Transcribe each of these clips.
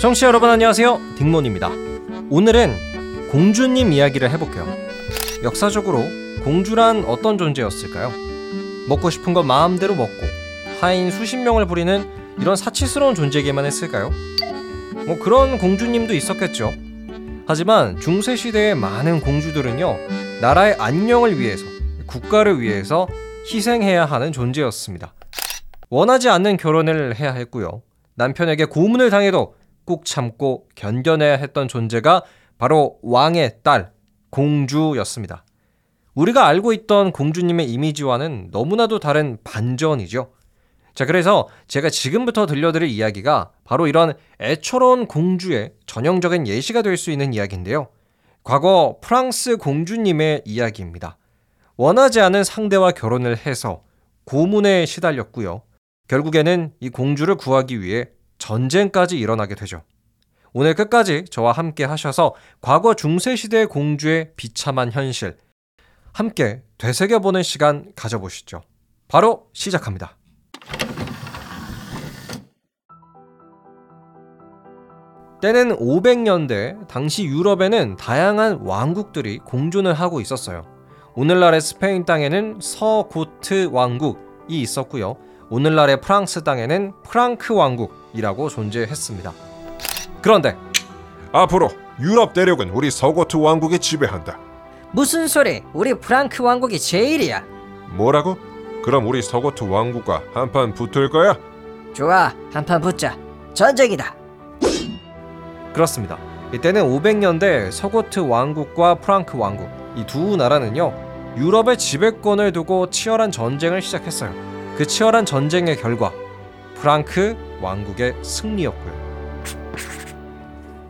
청취자 여러분 안녕하세요. 딩몬입니다. 오늘은 공주님 이야기를 해볼게요. 역사적으로 공주란 어떤 존재였을까요? 먹고 싶은 것 마음대로 먹고 하인 수십 명을 부리는 이런 사치스러운 존재에게만 했을까요? 뭐 그런 공주님도 있었겠죠. 하지만 중세 시대의 많은 공주들은요 나라의 안녕을 위해서 국가를 위해서 희생해야 하는 존재였습니다. 원하지 않는 결혼을 해야 했고요 남편에게 고문을 당해도 꾹 참고 견뎌내야 했던 존재가 바로 왕의 딸, 공주였습니다. 우리가 알고 있던 공주님의 이미지와는 너무나도 다른 반전이죠. 자, 그래서 제가 지금부터 들려드릴 이야기가 바로 이런 애처로운 공주의 전형적인 예시가 될 수 있는 이야기인데요. 과거 프랑스 공주님의 이야기입니다. 원하지 않은 상대와 결혼을 해서 고문에 시달렸고요. 결국에는 이 공주를 구하기 위해 전쟁까지 일어나게 되죠. 오늘 끝까지 저와 함께 하셔서 과거 중세시대 공주의 비참한 현실 함께 되새겨보는 시간 가져보시죠. 바로 시작합니다. 때는 500년대 당시 유럽에는 다양한 왕국들이 공존을 하고 있었어요. 오늘날의 스페인 땅에는 서고트 왕국이 있었고요. 오늘날의 프랑스 땅에는 프랑크 왕국이라고 존재했습니다. 그런데 앞으로 유럽 대륙은 우리 서고트 왕국이 지배한다. 무슨 소리? 우리 프랑크 왕국이 제일이야. 뭐라고? 그럼 우리 서고트 왕국과 한판 붙을 거야? 좋아, 한판 붙자. 전쟁이다. 그렇습니다. 이때는 500년대 서고트 왕국과 프랑크 왕국 이 두 나라는요 유럽의 지배권을 두고 치열한 전쟁을 시작했어요. 그 치열한 전쟁의 결과 프랑크 왕국의 승리였고요.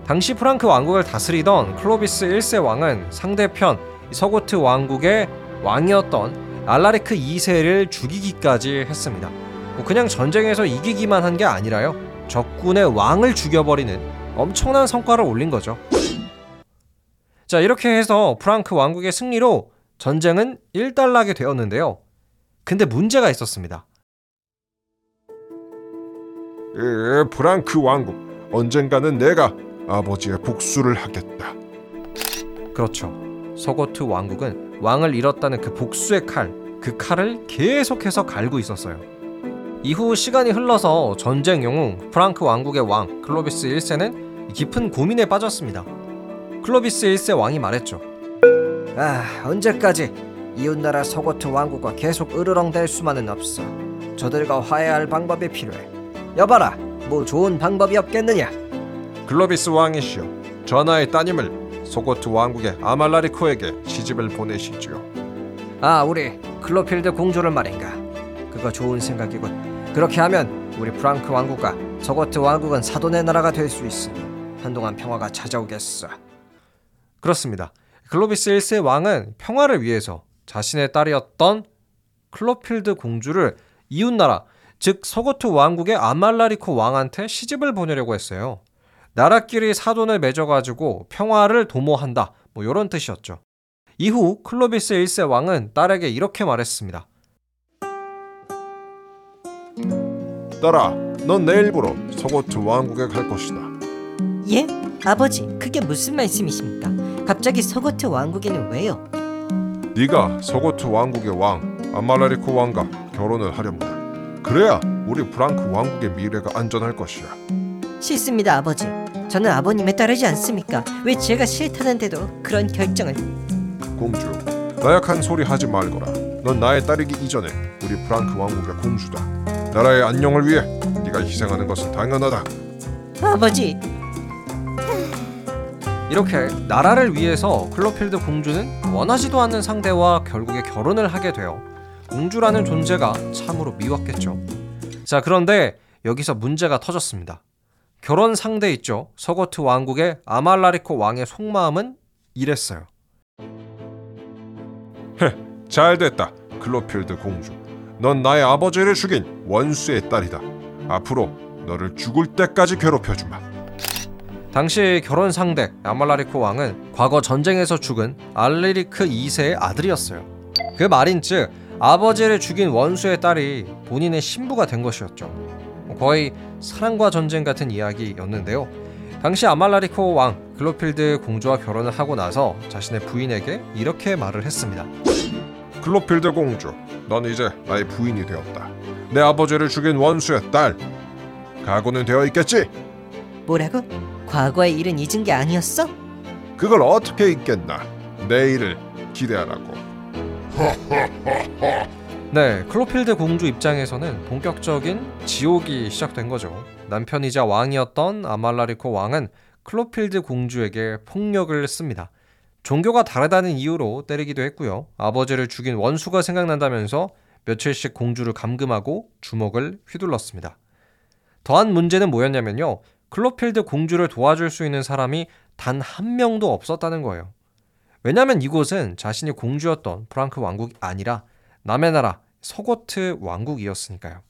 당시 프랑크 왕국을 다스리던 클로비스 1세 왕은 상대편 서고트 왕국의 왕이었던 알라리크 2세를 죽이기까지 했습니다. 뭐 그냥 전쟁에서 이기기만 한 게 아니라요. 적군의 왕을 죽여버리는 엄청난 성과를 올린 거죠. 자, 이렇게 해서 프랑크 왕국의 승리로 전쟁은 일단락이 되었는데요. 근데 문제가 있었습니다. 에, 프랑크 왕국 언젠가는 내가 아버지의 복수를 하겠다. 그렇죠. 서고트 왕국은 왕을 잃었다는 그 복수의 칼, 그 칼을 계속해서 갈고 있었어요. 이후 시간이 흘러서 전쟁 영웅 프랑크 왕국의 왕 클로비스 1세는 깊은 고민에 빠졌습니다. 클로비스 1세 왕이 말했죠. 아, 언제까지 이웃나라 서고트 왕국과 계속 으르렁댈 수만은 없어. 저들과 화해할 방법이 필요해. 여봐라, 뭐 좋은 방법이 없겠느냐? 클로비스 왕이시여, 전하의 따님을 소고트 왕국의 아말라리코에게 시집을 보내시지요. 아, 우리 클로필드 공주를 말인가? 그거 좋은 생각이군. 그렇게 하면 우리 프랑크 왕국과 서고트 왕국은 사돈의 나라가 될 수 있으니 한동안 평화가 찾아오겠어. 그렇습니다. 클로비스 1세 왕은 평화를 위해서 자신의 딸이었던 클로필드 공주를 이웃나라, 즉 서고트 왕국의 아말라리코 왕한테 시집을 보내려고 했어요. 나라끼리 사돈을 맺어가지고 평화를 도모한다. 뭐 이런 뜻이었죠. 이후 클로비스 1세 왕은 딸에게 이렇게 말했습니다. 딸아, 넌 내일부로 서고트 왕국에 갈 것이다. 예? 아버지, 그게 무슨 말씀이십니까? 갑자기 서고트 왕국에는 왜요? 네가 서고트 왕국의 왕 아말라리코 왕과 결혼을 하렵니다. 그래야 우리 프랑크 왕국의 미래가 안전할 것이야. 싫습니다, 아버지. 저는 아버님에 따르지 않습니까? 왜 제가 싫다는데도 그런 결정을... 공주, 나약한 소리 하지 말거라. 넌 나의 딸이기 이전에 우리 프랑크 왕국의 공주다. 나라의 안녕을 위해 네가 희생하는 것은 당연하다. 아버지, 이렇게 나라를 위해서 클로필드 공주는 원하지도 않는 상대와 결국에 결혼을 하게 돼요. 공주라는 존재가 참으로 미웠겠죠. 자, 그런데 여기서 문제가 터졌습니다. 결혼 상대 있죠. 서거트 왕국의 아말라리코 왕의 속마음은 이랬어요. 잘 됐다, 클로필드 공주. 넌 나의 아버지를 죽인 원수의 딸이다. 앞으로 너를 죽을 때까지 괴롭혀 주마. 당시 결혼 상대 아말라리코 왕은 과거 전쟁에서 죽은 알레리크 2세의 아들이었어요. 그 말인즉 아버지를 죽인 원수의 딸이 본인의 신부가 된 것이었죠. 거의 사랑과 전쟁 같은 이야기였는데요. 당시 아말라리코 왕 글로필드 공주와 결혼을 하고 나서 자신의 부인에게 이렇게 말을 했습니다. 클로필드 공주, 넌 이제 나의 부인이 되었다. 내 아버지를 죽인 원수의 딸. 각오는 되어 있겠지? 뭐라고? 과거의 일은 잊은 게 아니었어? 그걸 어떻게 잊겠나? 내일을 기대하라고. 네, 클로필드 공주 입장에서는 본격적인 지옥이 시작된 거죠. 남편이자 왕이었던 아말라리코 왕은 클로필드 공주에게 폭력을 씁니다. 종교가 다르다는 이유로 때리기도 했고요. 아버지를 죽인 원수가 생각난다면서 며칠씩 공주를 감금하고 주먹을 휘둘렀습니다. 더한 문제는 뭐였냐면요. 클로필드 공주를 도와줄 수 있는 사람이 단 한 명도 없었다는 거예요. 왜냐하면 이곳은 자신이 공주였던 프랑크 왕국이 아니라 남의 나라 서고트 왕국이었으니까요.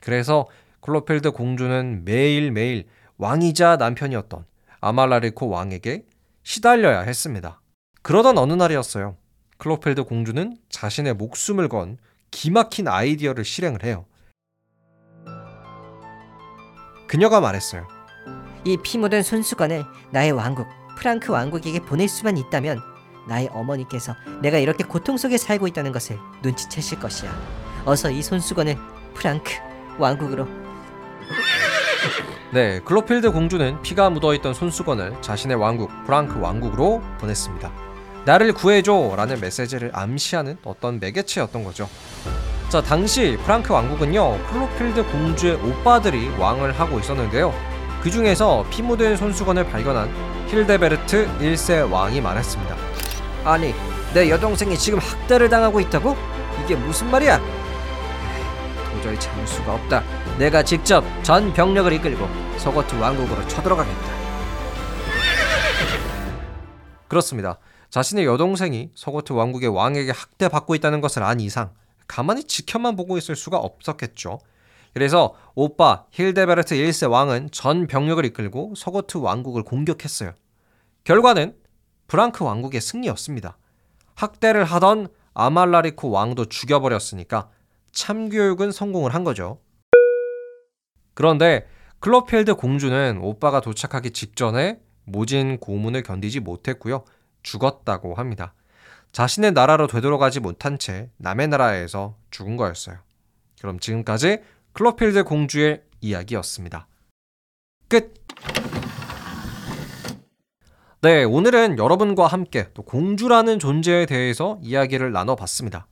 그래서 클로필드 공주는 매일매일 왕이자 남편이었던 아말라리코 왕에게 시달려야 했습니다. 그러던 어느 날이었어요. 클로필드 공주는 자신의 목숨을 건 기막힌 아이디어를 실행을 해요. 그녀가 말했어요. 이 피 묻은 손수건을 나의 왕국 프랑크 왕국에게 보낼 수만 있다면 나의 어머니께서 내가 이렇게 고통 속에 살고 있다는 것을 눈치채실 것이야. 어서 이 손수건을 프랑크 왕국으로 네, 클로필드 공주는 피가 묻어있던 손수건을 자신의 왕국 프랑크 왕국으로 보냈습니다. 나를 구해줘 라는 메시지를 암시하는 어떤 매개체였던 거죠. 자, 당시 프랑크 왕국은요, 클로필드 공주의 오빠들이 왕을 하고 있었는데요. 그 중에서 피 묻은 손수건을 발견한 힐데베르트 1세 왕이 말했습니다. 아니, 내 여동생이 지금 학대를 당하고 있다고? 이게 무슨 말이야? 도저히 참을 수가 없다. 내가 직접 전 병력을 이끌고 서고트 왕국으로 쳐들어가겠다. 그렇습니다. 자신의 여동생이 서고트 왕국의 왕에게 학대받고 있다는 것을 안 이상 가만히 지켜만 보고 있을 수가 없었겠죠. 그래서 오빠 힐데베르트 1세 왕은 전 병력을 이끌고 서고트 왕국을 공격했어요. 결과는 프랑크 왕국의 승리였습니다. 학대를 하던 아말라리코 왕도 죽여버렸으니까 참교육은 성공을 한 거죠. 그런데 클로필드 공주는 오빠가 도착하기 직전에 모진 고문을 견디지 못했고요. 죽었다고 합니다. 자신의 나라로 되돌아가지 못한 채 남의 나라에서 죽은 거였어요. 그럼 지금까지 클로필드 공주의 이야기였습니다. 끝! 네, 오늘은 여러분과 함께 또 공주라는 존재에 대해서 이야기를 나눠봤습니다.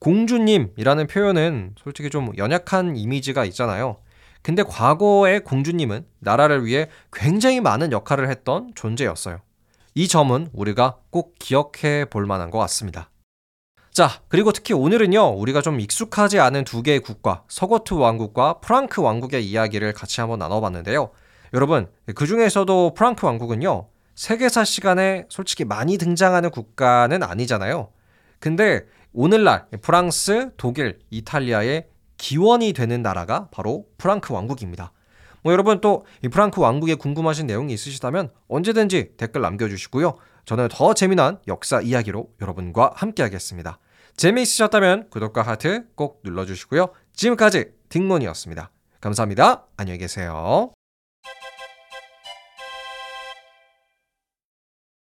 공주님이라는 표현은 솔직히 좀 연약한 이미지가 있잖아요. 근데 과거의 공주님은 나라를 위해 굉장히 많은 역할을 했던 존재였어요. 이 점은 우리가 꼭 기억해 볼 만한 것 같습니다. 자, 그리고 특히 오늘은요, 우리가 좀 익숙하지 않은 두 개의 국가, 서거트 왕국과 프랑크 왕국의 이야기를 같이 한번 나눠봤는데요. 여러분, 그 중에서도 프랑크 왕국은요, 세계사 시간에 솔직히 많이 등장하는 국가는 아니잖아요. 근데 오늘날 프랑스, 독일, 이탈리아의 기원이 되는 나라가 바로 프랑크 왕국입니다. 뭐 여러분 또 이 프랑크 왕국에 궁금하신 내용이 있으시다면 언제든지 댓글 남겨주시고요. 저는 더 재미난 역사 이야기로 여러분과 함께하겠습니다. 재미있으셨다면 구독과 하트 꼭 눌러주시고요. 지금까지 딩몬이었습니다. 감사합니다. 안녕히 계세요.